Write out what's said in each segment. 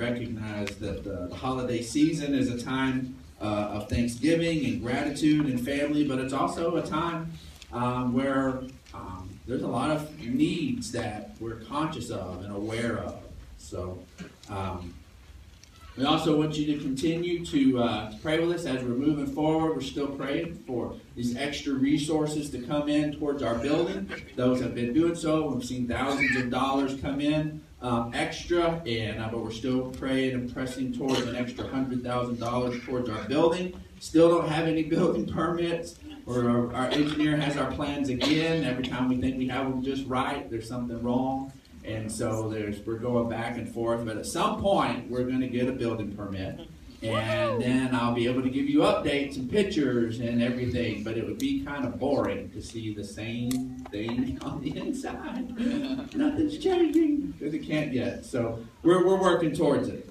recognize that the, the holiday season is a time uh, of thanksgiving and gratitude and family, but it's also a time um, where um, there's a lot of needs that we're conscious of and aware of. So, um, we also want you to continue to uh, pray with us as we're moving forward. We're still praying for these extra resources to come in towards our building. Those have been doing so. We've seen thousands of dollars come in um, extra, and uh, but we're still praying and pressing towards an extra hundred thousand dollars towards our building. Still don't have any building permits. Or our, our engineer has our plans again. Every time we think we have them just right, there's something wrong. And so there's we're going back and forth, but at some point we're going to get a building permit, and then I'll be able to give you updates and pictures and everything. But it would be kind of boring to see the same thing on the inside. Nothing's changing because it can't yet. So we're we're working towards it.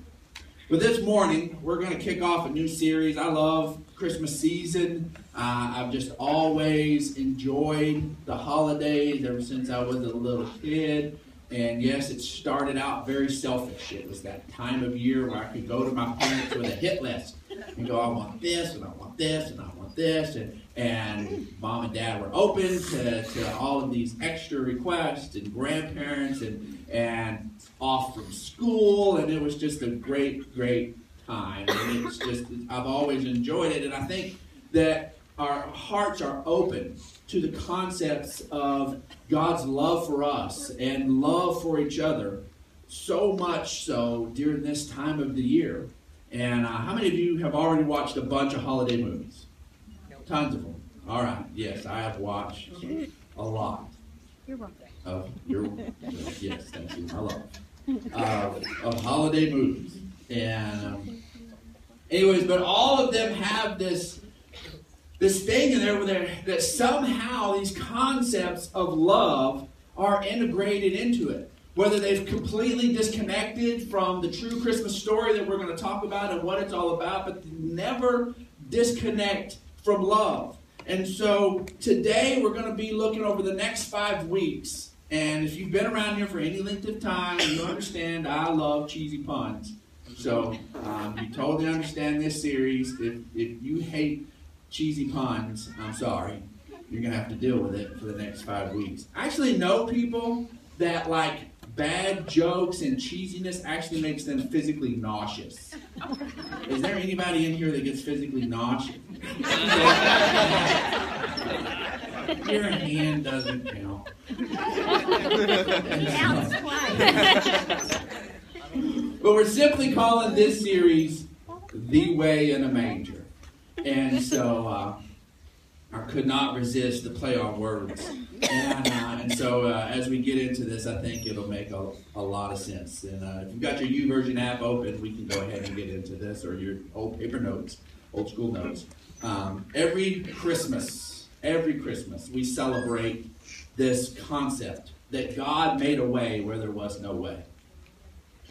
But this morning we're going to kick off a new series. I love Christmas season. Uh, I've just always enjoyed the holidays ever since I was a little kid. And yes, it started out very selfish. It was that time of year where I could go to my parents with a hit list and go, I want this, and I want this, and I want this. And, and mom and dad were open to, to all of these extra requests, and grandparents, and, and off from school. And it was just a great, great time. And it's just, I've always enjoyed it. And I think that our hearts are open to the concepts of God's love for us and love for each other, so much so during this time of the year. And uh, how many of you have already watched a bunch of holiday movies? Tons of them. All right. Yes, I have watched a lot. You're welcome. Of your yes, thank you. I love uh, of holiday movies. And um, anyways, but all of them have this this thing in there where that somehow these concepts of love are integrated into it. Whether they've completely disconnected from the true Christmas story that we're going to talk about and what it's all about, but never disconnect from love. And so today we're going to be looking over the next five weeks. And if you've been around here for any length of time, you understand I love cheesy puns. So um, you totally understand this series. If, if you hate cheesy puns, I'm sorry. You're going to have to deal with it for the next five weeks. I actually know people that like bad jokes and cheesiness actually makes them physically nauseous. Is there anybody in here that gets physically nauseous? Your hand doesn't count. Counts twice. But we're simply calling this series The Way in a Manger. And so uh, I could not resist the play on words. And, uh, and so uh, as we get into this, I think it'll make a, a lot of sense. And uh, if you've got your YouVersion app open, we can go ahead and get into this, or your old paper notes, old school notes. Um, every Christmas, every Christmas, we celebrate this concept that God made a way where there was no way.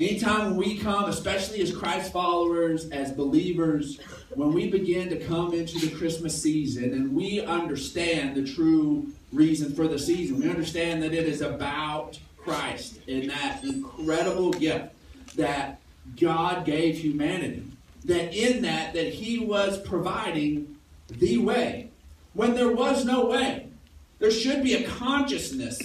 Anytime we come, especially as Christ followers, as believers, when we begin to come into the Christmas season and we understand the true reason for the season, we understand that it is about Christ and that incredible gift that God gave humanity. That in that, that He was providing the way when there was no way. There should be a consciousness.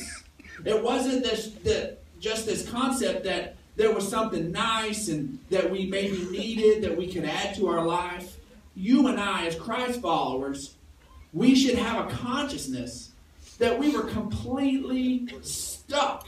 It wasn't this that just this concept that there was something nice and that we maybe needed that we could add to our life. You and I, as Christ followers, we should have a consciousness that we were completely stuck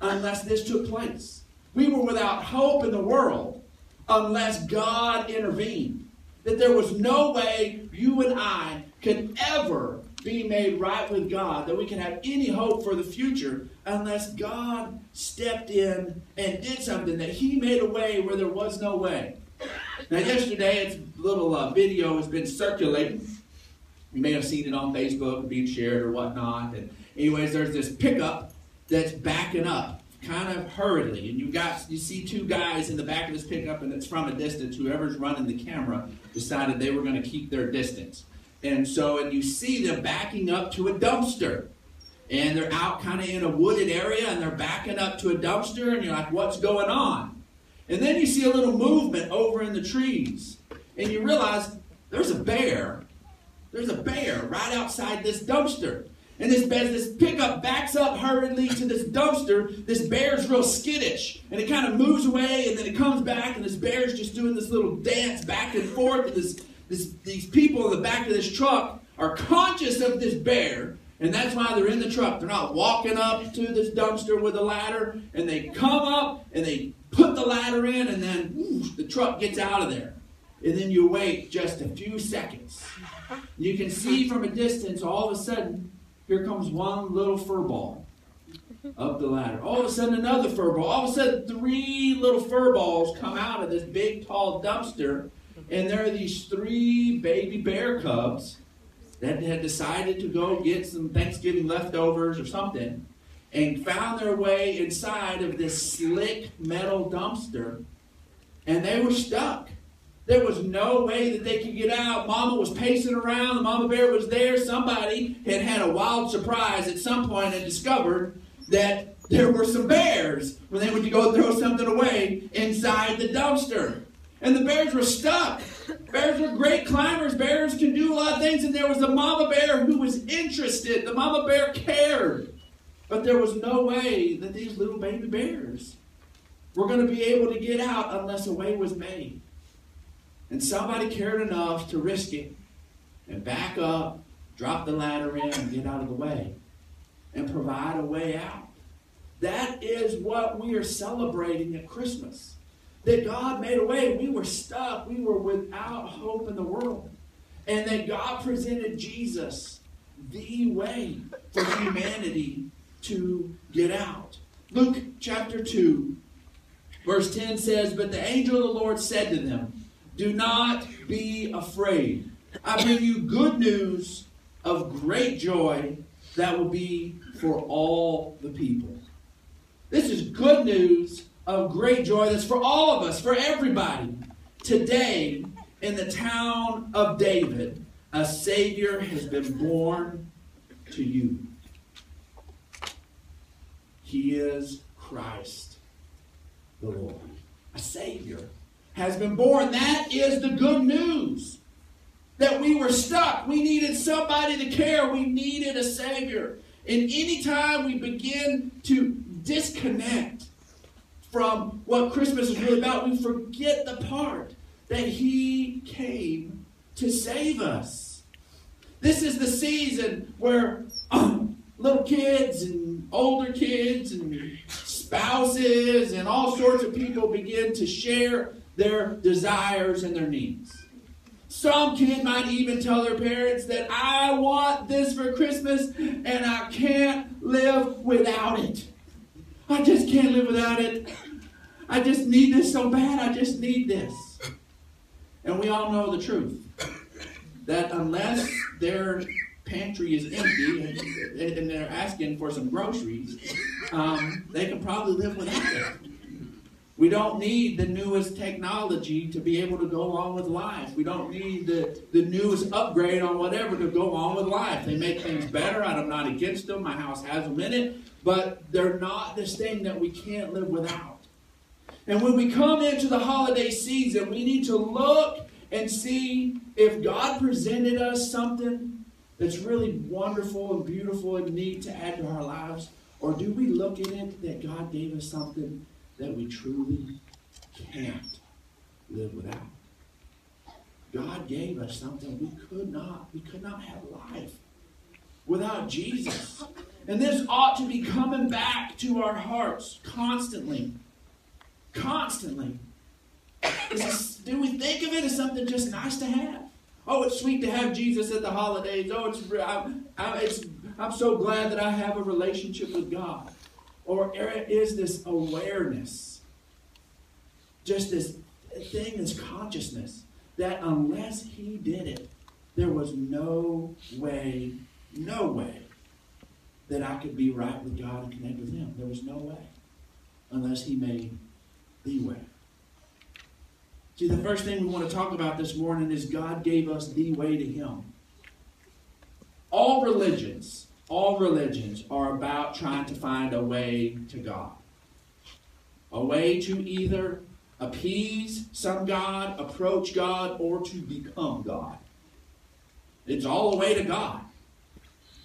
unless this took place. We were without hope in the world unless God intervened. That there was no way you and I could ever be made right with God, that we can have any hope for the future unless God stepped in and did something, that He made a way where there was no way. Now, yesterday, its little uh, video has been circulating. You may have seen it on Facebook being shared or whatnot. And anyways, there's this pickup that's backing up kind of hurriedly, and you got you see two guys in the back of this pickup, and it's from a distance. Whoever's running the camera decided they were going to keep their distance, and so and you see them backing up to a dumpster, and they're out kind of in a wooded area, and they're backing up to a dumpster, and you're like, what's going on? And then you see a little movement over in the trees. And you realize there's a bear. There's a bear right outside this dumpster. And this, this pickup backs up hurriedly to this dumpster, this bear's real skittish. And it kind of moves away, and then it comes back, and this bear's just doing this little dance back and forth. And this, this, these people in the back of this truck are conscious of this bear, and that's why they're in the truck. They're not walking up to this dumpster with a ladder, and they come up and they put the ladder in, and then ooh, the truck gets out of there. And then you wait just a few seconds. You can see from a distance, all of a sudden, here comes one little fur ball up the ladder. All of a sudden, another fur ball. All of a sudden, three little fur balls come out of this big, tall dumpster. And there are these three baby bear cubs that had decided to go get some Thanksgiving leftovers or something and found their way inside of this slick metal dumpster. And they were stuck. There was no way that they could get out. Mama was pacing around. The mama bear was there. Somebody had had a wild surprise at some point and discovered that there were some bears when they went to go throw something away inside the dumpster. And the bears were stuck. Bears are great climbers. Bears can do a lot of things. And there was a mama bear who was interested. The mama bear cared. But there was no way that these little baby bears were going to be able to get out unless a way was made. And somebody cared enough to risk it and back up, drop the ladder in, and get out of the way and provide a way out. That is what we are celebrating at Christmas. That God made a way. We were stuck. We were without hope in the world. And that God presented Jesus the way for humanity to get out. Luke chapter 2, verse 10 says, But the angel of the Lord said to them, do not be afraid. I bring you good news of great joy that will be for all the people. This is good news of great joy that's for all of us, for everybody. Today, in the town of David, a Savior has been born to you. He is Christ the Lord, a Savior has been born. That is the good news. That we were stuck. We needed somebody to care. We needed a Savior. And anytime we begin to disconnect from what Christmas is really about, we forget the part that He came to save us. This is the season where um, little kids and older kids and spouses and all sorts of people begin to share their desires and their needs. Some kid might even tell their parents that I want this for Christmas and I can't live without it. I just can't live without it. I just need this so bad. I just need this. And we all know the truth that unless their pantry is empty and, they're asking for some groceries, um, they can probably live without it. We don't need the newest technology to be able to go on with life. We don't need the, the newest upgrade on whatever to go on with life. They make things better. I'm not against them. My house has them in it. But they're not this thing that we can't live without. And when we come into the holiday season, we need to look and see if God presented us something that's really wonderful and beautiful and neat to add to our lives. Or do we look at it that God gave us something that we truly can't live without. God gave us something we could not, we could not have life without Jesus. And this ought to be coming back to our hearts constantly. Constantly. This, do we think of it as something just nice to have? Oh, it's sweet to have Jesus at the holidays. Oh, it's, I'm, I, it's, I'm so glad that I have a relationship with God. Or is this awareness, just this thing, this consciousness, that unless he did it, there was no way, no way that I could be right with God and connect with him. There was no way unless he made the way. See, the first thing we want to talk about this morning is God gave us the way to him. All religions all religions are about trying to find a way to God. A way to either appease some God, approach God, or to become God. It's all the way to God.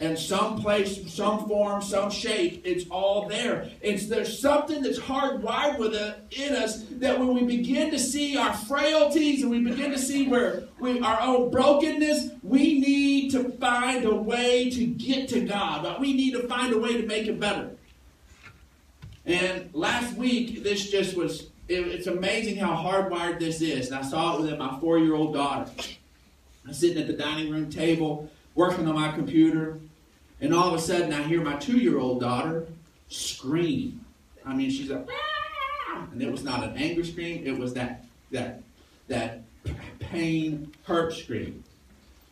And some place, some form, some shape, it's all there. It's there's something that's hardwired with it in us that when we begin to see our frailties and we begin to see where we, our own brokenness, we need to find a way to get to God. We need to find a way to make it better. And last week, this just was, it, it's amazing how hardwired this is. And I saw it with my four year old daughter. I'm sitting at the dining room table, working on my computer, and all of a sudden I hear my two year old daughter scream. I mean, she's like, and it was not an anger scream, it was that, that, that pain, hurt scream.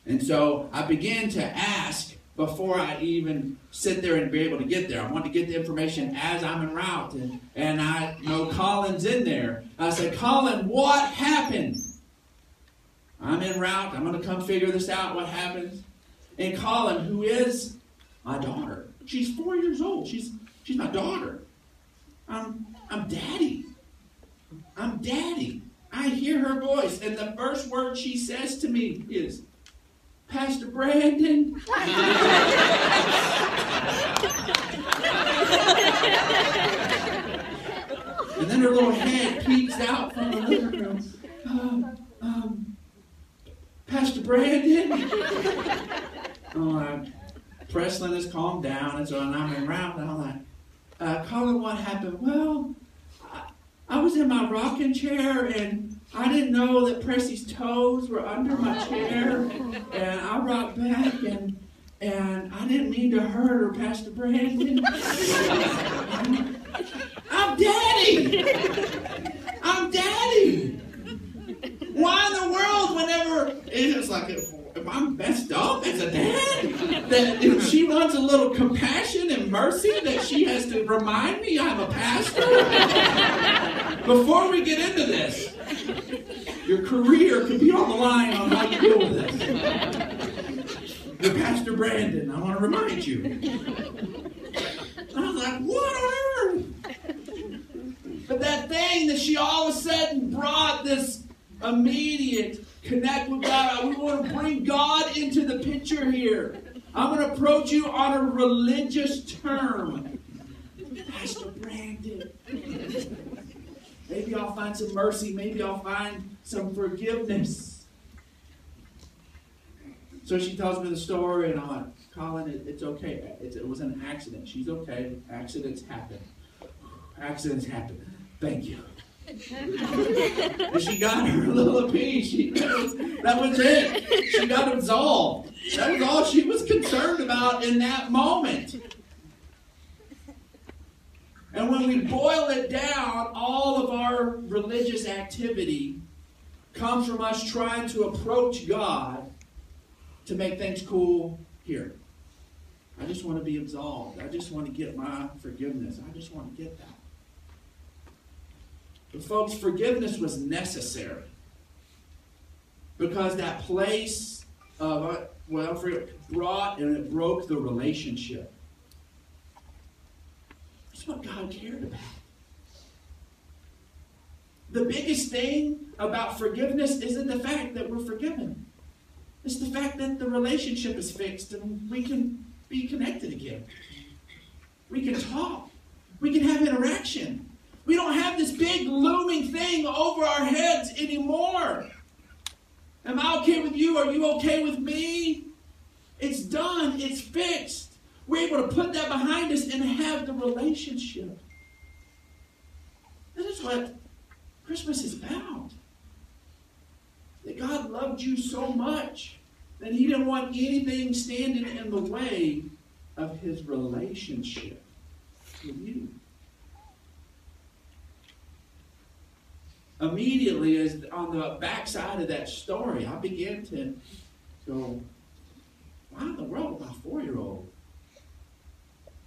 And so I began to ask before I even sit there and be able to get there. I want to get the information as I'm en route. And, and I know Colin's in there. I said, Colin, what happened? I'm en route. I'm going to come figure this out, what happens. And Colin, who is my daughter, she's four years old. She's, she's my daughter. I'm, I'm daddy. I'm daddy. I hear her voice, and the first word she says to me is, Pastor Brandon. and then her little head peeks out from the living room. Um, um, Pastor Brandon. oh, uh, Presley has calmed down, and so I'm around, and I'm like, uh, Colin, what happened? Well, I, I was in my rocking chair, and I didn't know that Pressy's toes were under my chair, and I rocked back, and and I didn't mean to hurt her, Pastor Brandon. I'm daddy. I'm daddy. Why in the world, whenever it's like if, if I'm messed up as a dad, that if she wants a little compassion and mercy, that she has to remind me I'm a pastor. Before we get into this, your career could be on the line on how you deal with this. You're Pastor Brandon. I want to remind you. I was like, what on earth? But that thing that she all of a sudden brought this immediate connect with God. We want to bring God into the picture here. I'm going to approach you on a religious term. Pastor Brandon. Maybe I'll find some mercy. Maybe I'll find some forgiveness. So she tells me the story, and I'm like, Colin, it, it's okay. It, it was an accident. She's okay. Accidents happen. Accidents happen. Thank you. and she got her little piece. She, that, was, that was it. She got absolved. That was all she was concerned about in that moment. And when we boil it down, all of our religious activity comes from us trying to approach God to make things cool here. I just want to be absolved. I just want to get my forgiveness. I just want to get that. But, folks, forgiveness was necessary because that place of, uh, well, brought and it broke the relationship. That's what God cared about. The biggest thing about forgiveness isn't the fact that we're forgiven. It's the fact that the relationship is fixed and we can be connected again. We can talk. We can have interaction. We don't have this big looming thing over our heads anymore. Am I okay with you? Are you okay with me? It's done. It's fixed. We're able to put that behind us and have the relationship. That is what Christmas is about. That God loved you so much that He didn't want anything standing in the way of His relationship with you. Immediately as on the backside of that story, I began to go, why in the world my four-year-old?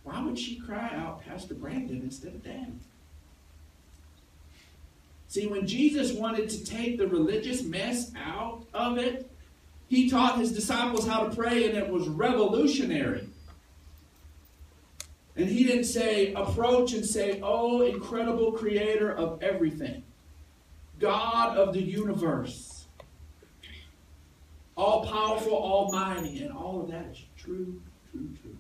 Why would she cry out Pastor Brandon instead of Dad? See, when Jesus wanted to take the religious mess out of it, he taught his disciples how to pray, and it was revolutionary. And he didn't say, approach and say, Oh, incredible creator of everything. God of the universe. All powerful, almighty, and all of that is true, true, true.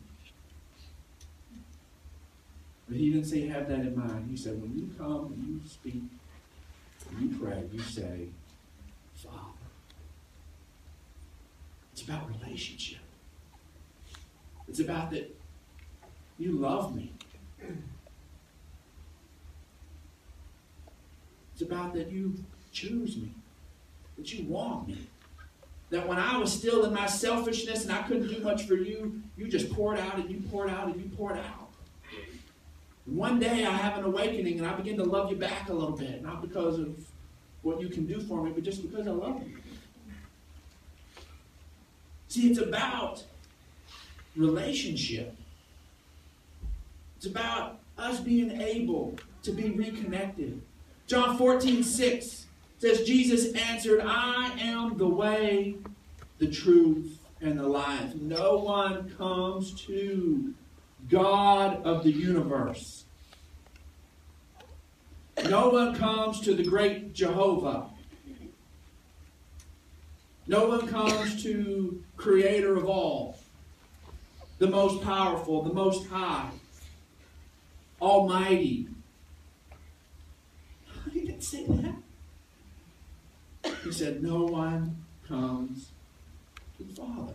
But he didn't say have that in mind. He said, when you come and you speak, and you pray, you say, Father. It's about relationship. It's about that you love me. It's about that you choose me, that you want me. That when I was still in my selfishness and I couldn't do much for you, you just poured out and you poured out and you poured out. And one day I have an awakening and I begin to love you back a little bit, not because of what you can do for me, but just because I love you. See, it's about relationship. It's about us being able to be reconnected. John 14, 6 says, Jesus answered, I am the way, the truth, and the life. No one comes to God of the universe. No one comes to the great Jehovah. No one comes to creator of all, the most powerful, the most high, almighty. Say that. He said, No one comes to the Father.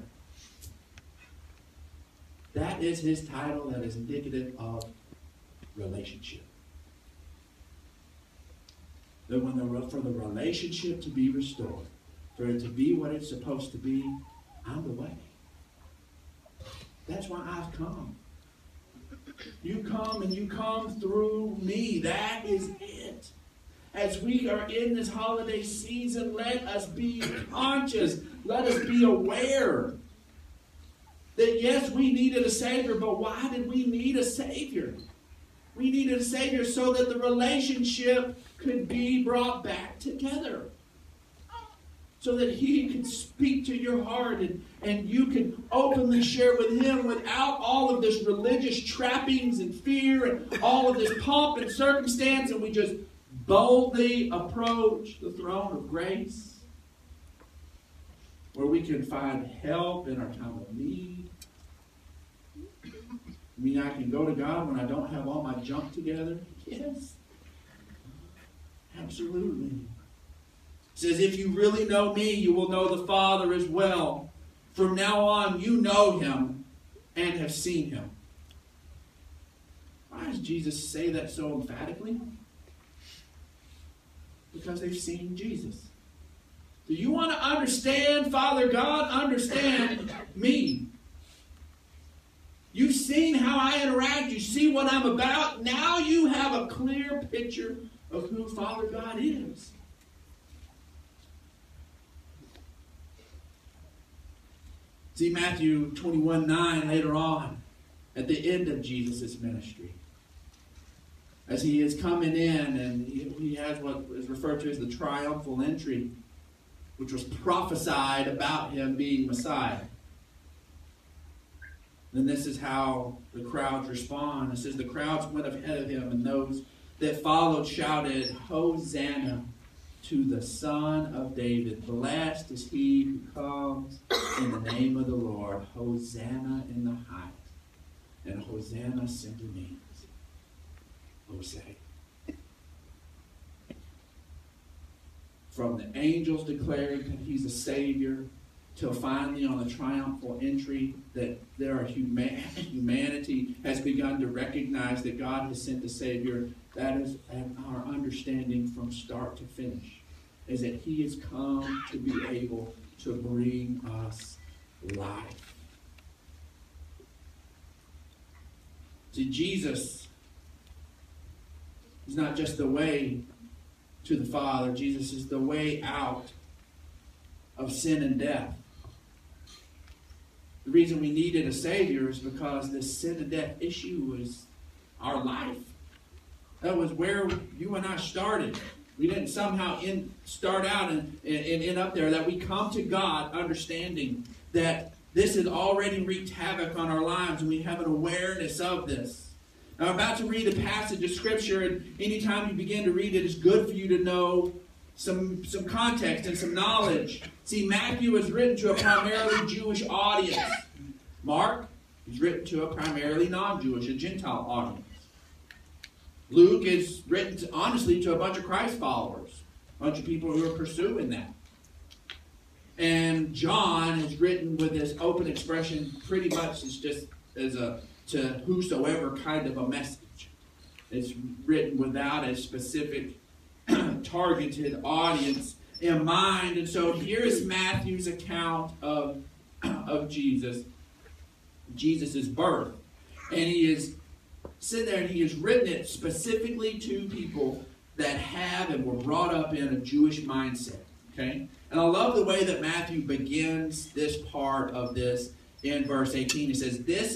That is his title that is indicative of relationship. That when the, for the relationship to be restored, for it to be what it's supposed to be, I'm the way. That's why I've come. You come and you come through me. That is it. As we are in this holiday season, let us be conscious. Let us be aware that yes, we needed a Savior, but why did we need a Savior? We needed a Savior so that the relationship could be brought back together so that he can speak to your heart and, and you can openly share with him without all of this religious trappings and fear and all of this pomp and circumstance and we just boldly approach the throne of grace where we can find help in our time of need I mean, I can go to God when I don't have all my junk together? Yes. Absolutely says, If you really know me, you will know the Father as well. From now on, you know him and have seen him. Why does Jesus say that so emphatically? Because they've seen Jesus. Do you want to understand Father God? Understand me. You've seen how I interact. You see what I'm about. Now you have a clear picture of who Father God is. See Matthew 21 9 later on, at the end of Jesus' ministry. As he is coming in and he has what is referred to as the triumphal entry, which was prophesied about him being Messiah. Then this is how the crowds respond. It says, The crowds went ahead of him, and those that followed shouted, Hosanna to the Son of David. Blessed is he who comes in the name of the Lord. Hosanna in the highest. And Hosanna simply means Hosea. From the angels declaring that he's a Savior till finally on the triumphal entry that there are human, humanity has begun to recognize that God has sent the Savior. That is our understanding from start to finish is that he has come to be able to bring us life. See, Jesus is not just the way to the Father, Jesus is the way out of sin and death. The reason we needed a Savior is because this sin and death issue was our life. That was where you and I started. We didn't somehow in, start out and, and end up there. That we come to God understanding that this has already wreaked havoc on our lives and we have an awareness of this. I'm about to read a passage of Scripture, and anytime you begin to read it, it's good for you to know some some context and some knowledge. See, Matthew is written to a primarily Jewish audience. Mark is written to a primarily non-Jewish, a Gentile audience. Luke is written, to, honestly, to a bunch of Christ followers, a bunch of people who are pursuing that. And John is written with this open expression, pretty much as just as a to whosoever kind of a message. It's written without a specific targeted audience in mind. And so here is Matthew's account of, of Jesus, Jesus' birth. And he is sitting there and he has written it specifically to people that have and were brought up in a Jewish mindset. Okay? And I love the way that Matthew begins this part of this in verse 18. He says, This is